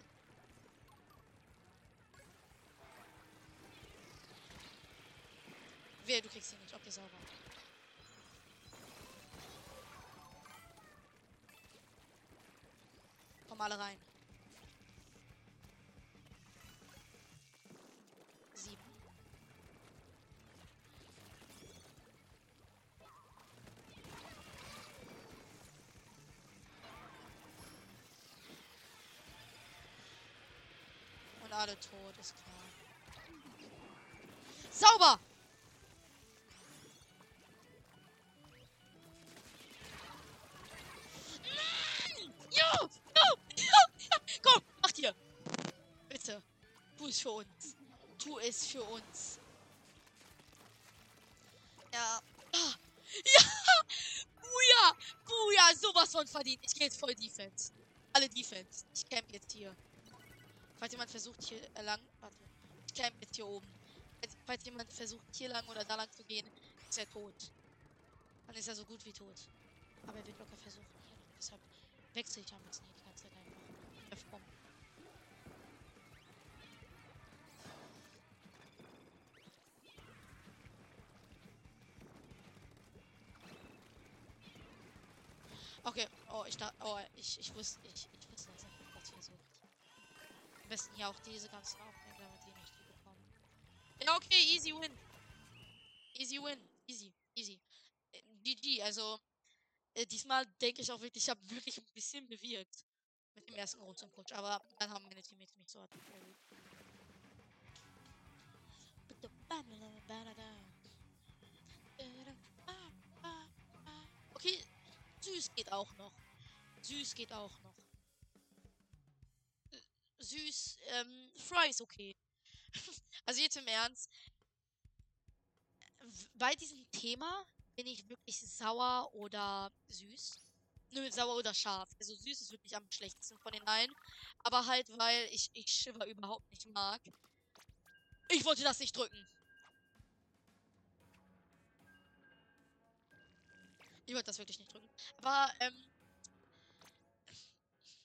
Wer, du kriegst ihn nicht. Okay, sauber. Komm alle rein. Alle tot, ist klar. Sauber! Nein! Ja! Ja! ja! Komm, mach dir! Bitte. Tu es für uns. Tu es für uns. Ja. Ja! Buja! Buja! Sowas von verdient. Ich gehe jetzt voll Defense. Alle Defense. Ich camp jetzt hier. Falls jemand versucht hier lang. Warte. Ich camp jetzt hier oben. Falls, falls jemand versucht hier lang oder da lang zu gehen, ist er tot. Dann ist er so gut wie tot. Aber er wird locker versuchen. Hier. Deshalb wechsle ich am besten die ganze Zeit einfach. F-Bomb. Okay, oh, ich da, oh, ich, ich wusste, ich, ich besten hier auch diese ganzen aufnehmen, damit die nicht bekommen. Ja, okay, easy win. Easy win. Easy, easy. Äh, GG, also, äh, diesmal denke ich auch wirklich, ich habe wirklich ein bisschen bewirkt. Mit dem ersten zum Coach. Aber dann haben meine Teammates mich so hart. Okay, süß geht auch noch. Süß geht auch noch. Süß, ähm, Fry ist okay. also jetzt im Ernst. Bei diesem Thema bin ich wirklich sauer oder süß. Nö, sauer oder scharf. Also süß ist wirklich am schlechtesten von den allen. Aber halt, weil ich, ich Shiver überhaupt nicht mag. Ich wollte das nicht drücken. Ich wollte das wirklich nicht drücken. Aber, ähm.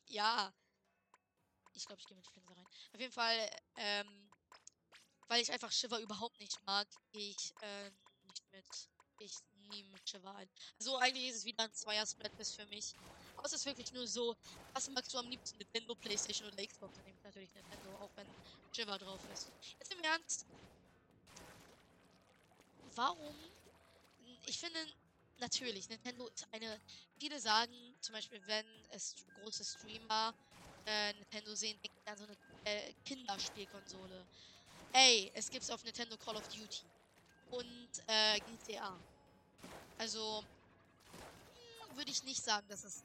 Ja. Ich glaube, ich gehe mit Flinse rein. Auf jeden Fall, ähm. Weil ich einfach Shiver überhaupt nicht mag, gehe ich, äh, nicht mit. Ich nie mit Shiver ein. Also eigentlich ist es wieder ein Zweier-Splatfest für mich. Aber es ist wirklich nur so, was magst du am liebsten? Nintendo, Playstation oder Xbox? Dann nehme ich natürlich Nintendo, auch wenn Shiver drauf ist. Jetzt im Ernst. Warum? Ich finde, natürlich, Nintendo ist eine. Viele sagen, zum Beispiel, wenn es große Streamer äh, Nintendo sehen, denken an so eine äh, Kinderspielkonsole. Ey, es gibt's auf Nintendo Call of Duty und äh, GTA. Also hm, würde ich nicht sagen, dass es,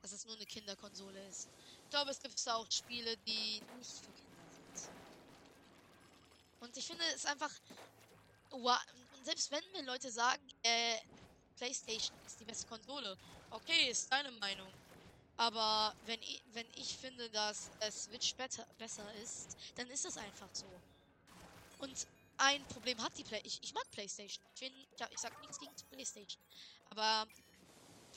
dass es nur eine Kinderkonsole ist. Ich glaube, es gibt auch Spiele, die nicht für Kinder sind. Und ich finde es einfach. Und selbst wenn mir Leute sagen, äh, PlayStation ist die beste Konsole, okay, ist deine Meinung. Aber wenn ich, wenn ich finde, dass Switch better, besser ist, dann ist das einfach so. Und ein Problem hat die Play. Ich, ich mag PlayStation. Ich, find, ja, ich sag nichts gegen PlayStation. Aber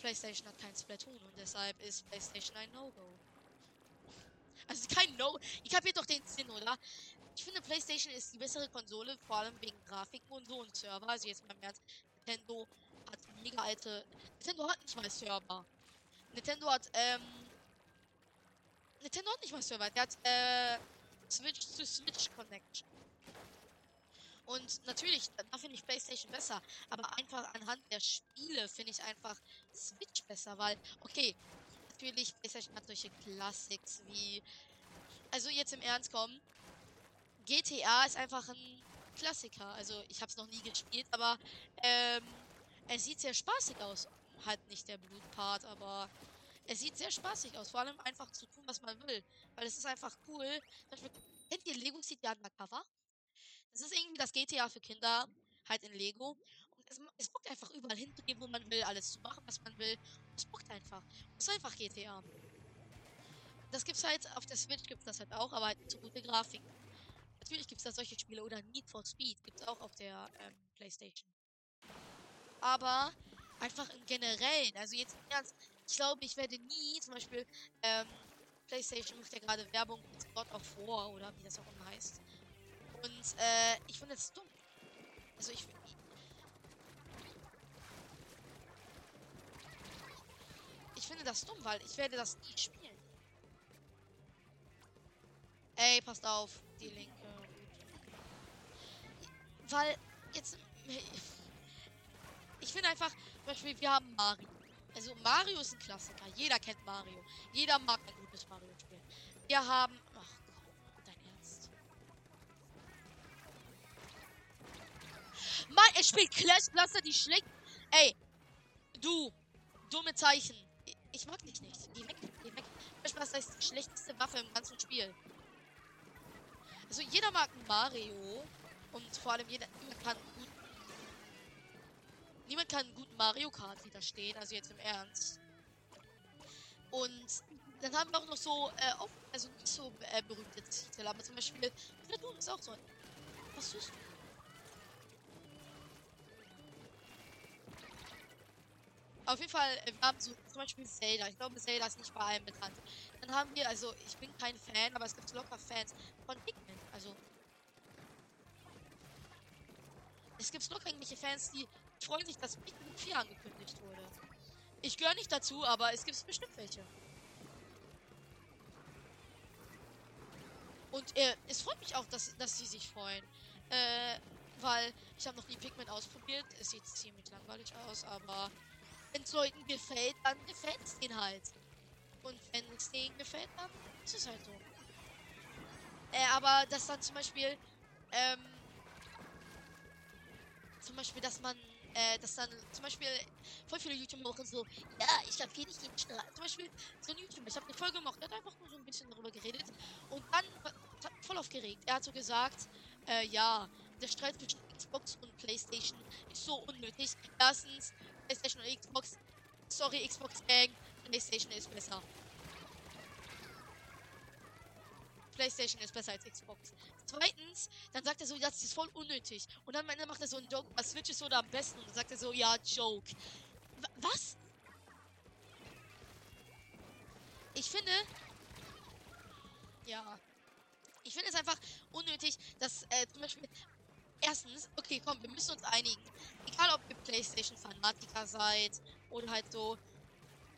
PlayStation hat kein Splatoon und deshalb ist PlayStation ein No-Go. Also kein No. Ich kapiert doch den Sinn, oder? Ich finde PlayStation ist die bessere Konsole, vor allem wegen Grafiken und so und Server. Also jetzt mal im Ernst, Nintendo hat mega alte. Nintendo hat nicht mal Server. Nintendo hat, ähm. Nintendo hat nicht mal Server. Der hat, äh. Switch zu Switch Connection. Und natürlich, da finde ich PlayStation besser. Aber einfach anhand der Spiele finde ich einfach Switch besser, weil, okay, natürlich, PlayStation hat solche Classics wie. Also jetzt im Ernst kommen. GTA ist einfach ein Klassiker. Also ich habe es noch nie gespielt, aber ähm, es sieht sehr spaßig aus. Halt nicht der Blutpart, aber es sieht sehr spaßig aus. Vor allem einfach zu tun, was man will. Weil es ist einfach cool. Kennt ihr Lego City Undercover? Das ist irgendwie das GTA für Kinder, halt in Lego. Und es, es bockt einfach überall hinzugehen, wo man will, alles zu machen, was man will. Es bockt einfach. Es ist einfach GTA. Das gibt's halt, auf der Switch gibt's das halt auch, aber halt zu gute Grafiken. Natürlich gibt's da solche Spiele oder Need for Speed gibt's auch auf der ähm, Playstation. Aber einfach im Generellen, also jetzt Ernst, ich glaube, ich werde nie, zum Beispiel, ähm, PlayStation macht ja gerade Werbung mit God of War oder wie das auch immer heißt. Und äh, ich finde das dumm. Also ich, ich finde das dumm, weil ich werde das nie spielen. Ey, passt auf, die linke. Weil jetzt ich finde einfach, Beispiel, wir haben Mario. Also Mario ist ein Klassiker. Jeder kennt Mario. Jeder mag ein gutes Mario-Spiel. Wir haben. Ach komm, dein Ernst. Mann, er spielt Clash Blaster, die schlägt. Ey, du, dumme Zeichen. Ich, ich mag dich nicht. Geh weg, geh weg. Clash Blaster ist die schlechteste Waffe im ganzen Spiel. Also jeder mag Mario. Und vor allem jeder, niemand kann Niemand kann einen guten Mario Kart widerstehen, also jetzt im Ernst. Und dann haben wir auch noch so, äh, auf, also nicht so äh, berühmte Titel, aber zum Beispiel Splatoon ist auch so. ein- Was du? Auf jeden Fall, äh, wir haben so zum Beispiel Zelda. Ich glaube, Zelda ist nicht bei allen bekannt. Dann haben wir, also ich bin kein Fan, aber es gibt locker Fans von Pikmin. Also es gibt locker irgendwelche Fans, die freuen sich, dass Pikmin 4 angekündigt wurde. Ich gehöre nicht dazu, aber es gibt bestimmt welche. Und äh, es freut mich auch, dass, dass sie sich freuen. Äh, weil ich habe noch nie Pikmin ausprobiert. Es sieht ziemlich langweilig aus, aber wenn es Leuten gefällt, dann gefällt es denen halt. Und wenn es denen gefällt, dann ist es halt so. Äh, aber dass dann zum Beispiel, ähm, zum Beispiel, dass man, äh, dass dann zum Beispiel voll viele YouTuber machen so, ja, ich hab hier nicht jeden Streit. Zum Beispiel so ein YouTuber, ich habe eine Folge gemacht, der hat einfach nur so ein bisschen darüber geredet und dann hat voll aufgeregt. Er hat so gesagt, äh, ja, der Streit zwischen Xbox und PlayStation ist so unnötig. Erstens, PlayStation und Xbox, sorry Xbox Gang, PlayStation ist besser. PlayStation ist besser als Xbox. Zweitens, dann sagt er so, das ist voll unnötig. Und dann am Ende macht er so einen Joke, was Switch ist so am besten. Und dann sagt er so, ja, Joke. W was? Ich finde. Ja. Ich finde es einfach unnötig, dass äh, zum Beispiel. Erstens, okay, komm, wir müssen uns einigen. Egal, ob ihr PlayStation-Fanatiker seid oder halt so.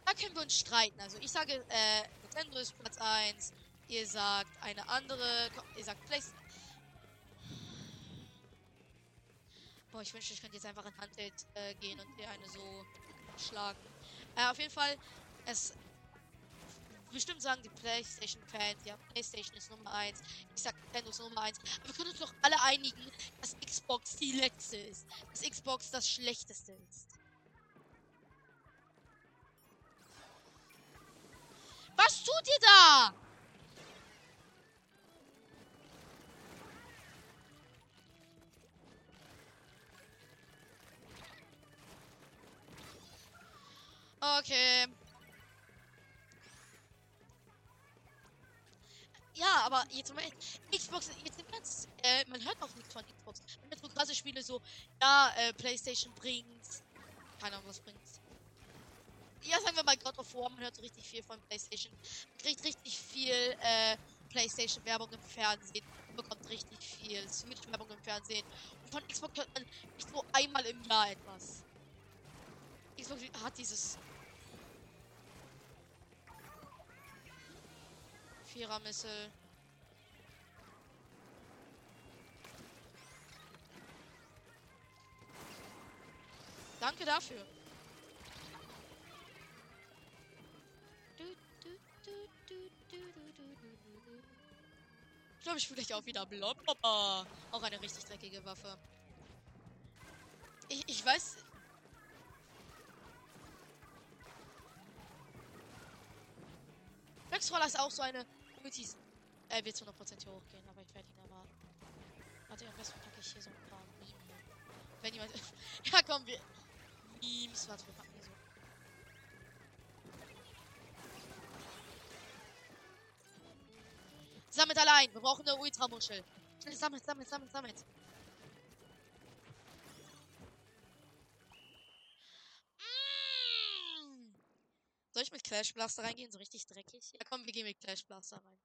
Da können wir uns streiten. Also, ich sage, äh, Nintendo ist Platz 1. Ihr sagt eine andere. Ihr sagt PlayStation. Boah, ich wünschte, ich könnte jetzt einfach in Handheld äh, gehen und dir eine so schlagen. Äh, auf jeden Fall, es. Bestimmt sagen die PlayStation-Fans, ja, PlayStation ist Nummer 1. Ich sag Nintendo ist Nummer 1. Aber wir können uns doch alle einigen, dass Xbox die letzte ist. Dass Xbox das schlechteste ist. Was tut ihr da? Okay. Ja, aber jetzt mal Xbox, jetzt im Ernst, äh, man hört auch nichts von Xbox. Man so krasse Spiele so, ja, äh, Playstation bringt, keine Ahnung, was bringt. Ja, sagen wir mal God of War, man hört so richtig viel von Playstation. Man kriegt richtig viel, äh, Playstation-Werbung im Fernsehen. Man bekommt richtig viel Switch-Werbung im Fernsehen. Und von Xbox hört man nicht so einmal im Jahr etwas. Xbox hat dieses Vierer-Missile. Danke dafür. Ich glaube, ich vielleicht auch wieder Blablabla. Auch eine richtig dreckige Waffe. Ich, ich weiß. Wechsroller ist auch so eine. Er wird zu 100% hier hochgehen, aber ich werde ihn erwarten. Warte, am besten packe ich hier so ein paar. Wenn jemand. ja, komm, wir. Memes, warte, wir packen hier so. Sammelt allein, wir brauchen eine Ultramuschel. Schnell, sammelt, sammelt, sammelt, sammelt. Mm. Soll ich mit Clash Blaster reingehen? So richtig dreckig? Ja, komm, wir gehen mit Clash Blaster rein.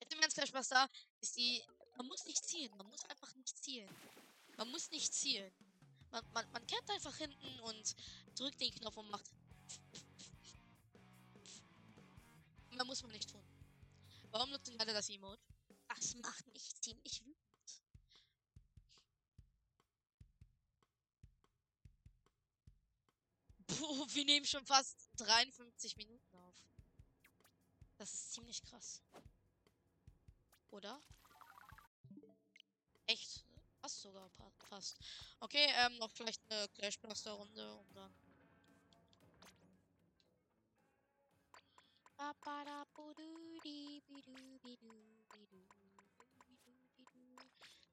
Jetzt im Ernst, Clash Blaster ist die. Man muss nicht zielen. Man muss einfach nicht zielen. Man muss nicht zielen. Man, man, man campt einfach hinten und drückt den Knopf und macht. Mehr muss man nicht tun. Warum nutzen alle das Emote? Das macht mich ziemlich wütend. Puh, wir nehmen schon fast 53 Minuten auf. Das ist ziemlich krass. Oder? Echt? Passt sogar, passt. Okay, ähm, noch vielleicht eine Clash Blaster Runde und dann.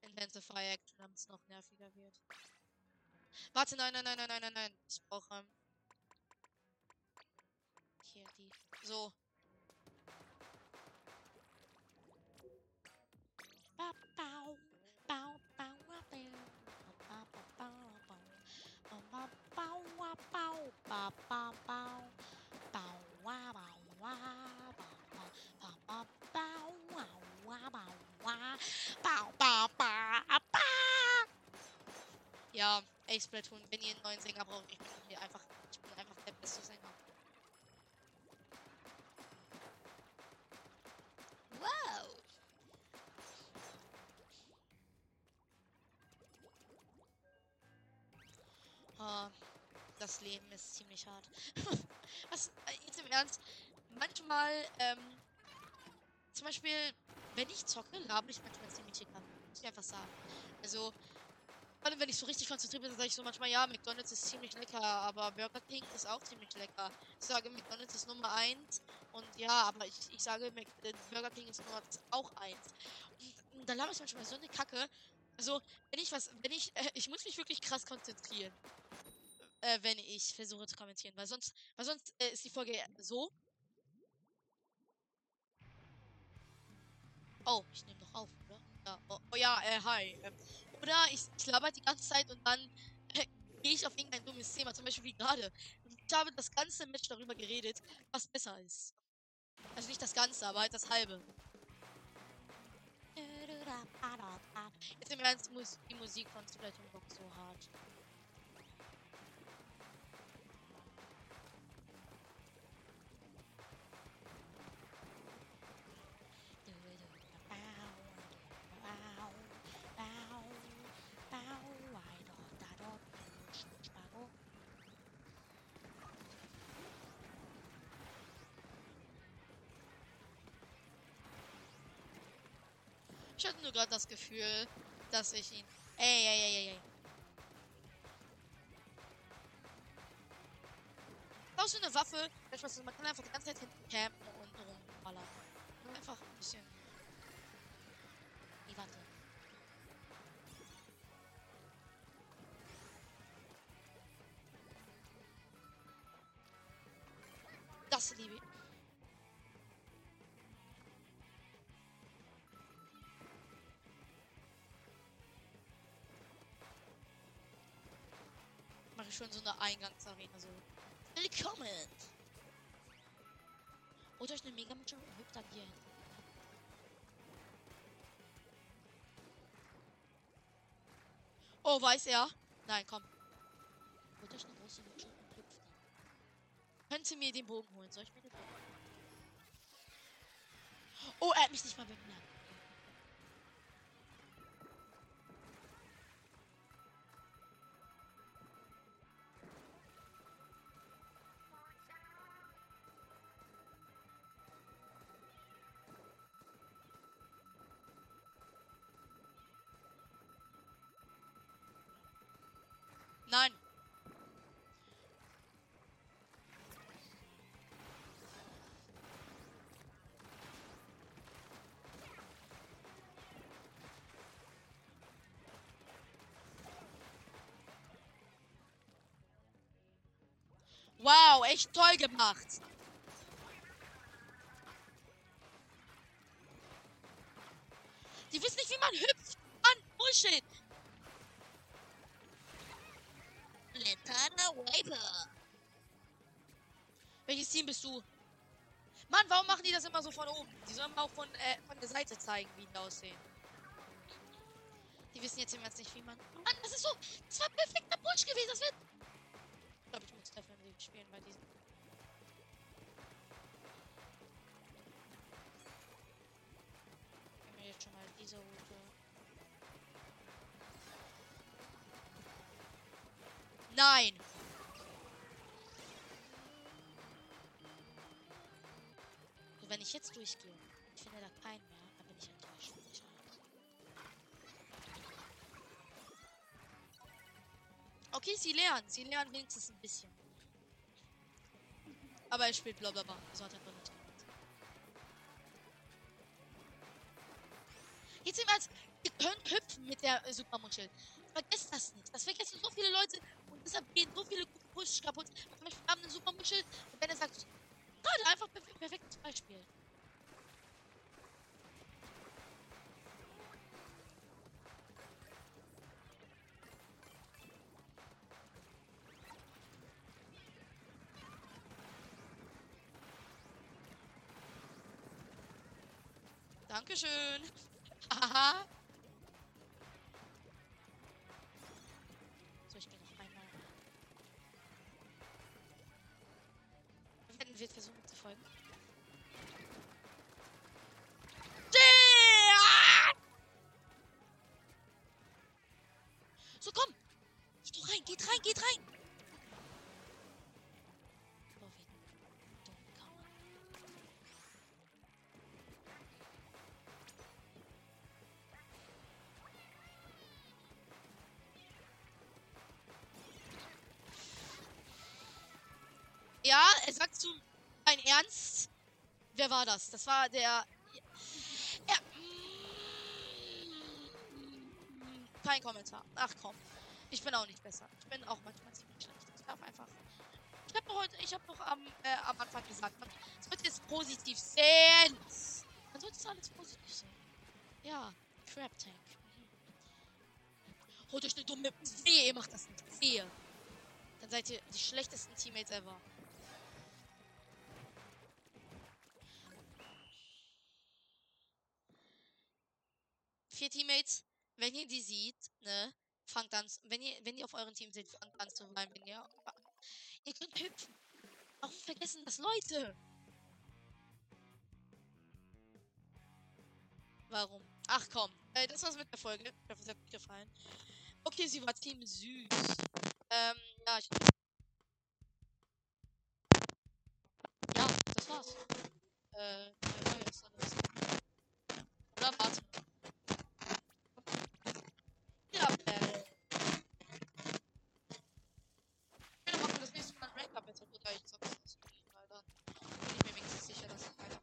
Intensify Action, damit es noch nerviger wird. Warte, nein, nein, nein, nein, nein, nein, nein. Ich brauche. Ähm, die. So. Ja, ey, Splatoon, wenn ihr einen neuen Sänger braucht, ich bin hier das Leben ist ziemlich hart. Was, äh, jetzt im Ernst, manchmal, ähm, zum Beispiel, wenn ich zocke, laber ich manchmal ziemlich dicker. Muss ich einfach sagen. Also, allem wenn ich so richtig konzentriert bin, sage ich so manchmal, ja, McDonalds ist ziemlich lecker, aber Burger King ist auch ziemlich lecker. Ich sage, McDonalds ist Nummer 1 und ja, aber ich, ich sage, Mc, äh, Burger King ist Nummer auch 1. Und, und dann laber ich manchmal so eine Kacke. Also, wenn ich was, wenn ich, äh, ich muss mich wirklich krass konzentrieren, äh, wenn ich versuche zu kommentieren, weil sonst, weil sonst äh, ist die Folge so. Oh, ich nehme noch auf, oder? Ja, oh, oh ja, äh, hi. Ähm, oder ich, ich laber die ganze Zeit und dann äh, gehe ich auf irgendein dummes Thema, zum Beispiel wie gerade. Ich habe das ganze Match darüber geredet, was besser ist. Also nicht das Ganze, aber halt das halbe. Jetzt im Ernst muss die Musik von Splatoon so hart. Ich hatte nur gerade das Gefühl, dass ich ihn. Ey, ey, ey, ey, ey. Auch so eine Waffe, man kann einfach die ganze Zeit hinten campen und rumballern. Einfach ein bisschen. Schon so eine Eingangsarena so. Willkommen! Oder ich eine Mega Mitchell und hüpft dann hier hin. Oh, weiß er? Nein, komm. Oder ich eine große Mitchell und hüpft dann. Könnt ihr mir den Bogen holen? Soll ich mir den Bogen holen? Oh, er hat mich nicht mal bemerkt. Nein. Wow, echt toll gemacht. Die wissen nicht, wie man hüpft. Mann, Bullshit. Wiper. Welches Team bist du? Mann, warum machen die das immer so von oben? Die sollen auch von, äh, von der Seite zeigen, wie die aussehen. Die wissen jetzt Ernst nicht, wie man. Mann, das ist so. Das war perfekter Push gewesen. Das wird. Ich glaube, ich muss Defensive spielen bei diesem. Wir jetzt schon mal diese Route. Nein! Wenn ich jetzt durchgehe, ich finde da keinen mehr, dann bin ich enttäuscht. Okay, sie lernen. Sie lernen wenigstens ein bisschen. Aber er spielt blablabla. Also hat er gemacht. Jetzt im Ernst, ihr könnt hüpfen mit der äh, Supermuschel. Vergesst das nicht. Das vergessen so viele Leute und deshalb gehen so viele gute Push kaputt. Zum Beispiel, haben eine Supermuschel und wenn er sagt, gerade einfach perf perfektes Beispiel. Dankeschön. Haha. Werden wir versuchen zu folgen. So, komm! Geht rein, geht rein, geht rein! Ja, er sagt zu dein Ernst. Wer war das? Das war der. Ja. Kein Kommentar. Ach komm. Ich bin auch nicht besser. Ich bin auch manchmal ziemlich schlecht. Ich darf einfach. Ich habe heute, ich habe noch am, äh, am Anfang gesagt, man es positiv sehen. Man sollte es alles positiv sehen. Ja, Crab Tank. Holt euch eine dumme. Wehe, ihr macht das nicht. Wehe. Dann seid ihr die schlechtesten Teammates ever. Vier Teammates, wenn ihr die seht, ne, fangt an, wenn ihr, wenn ihr auf euren Team seht, fangt an zu weinen, wenn ihr, ihr könnt hüpfen. Warum vergessen das Leute? Warum? Ach komm, äh, das war's mit der Folge. Ich hoffe, es hat euch gefallen. Okay, sie war Team süß. Ähm, ja, ich. Ja, das war's. Äh, alles. Oder warte. Ja, äh. Ich will machen das nächste Mal ein Rank-Up bitte. Oder ich zock das nicht, weil dann bin ich mir wenigstens sicher, dass ich weiter.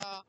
Ja,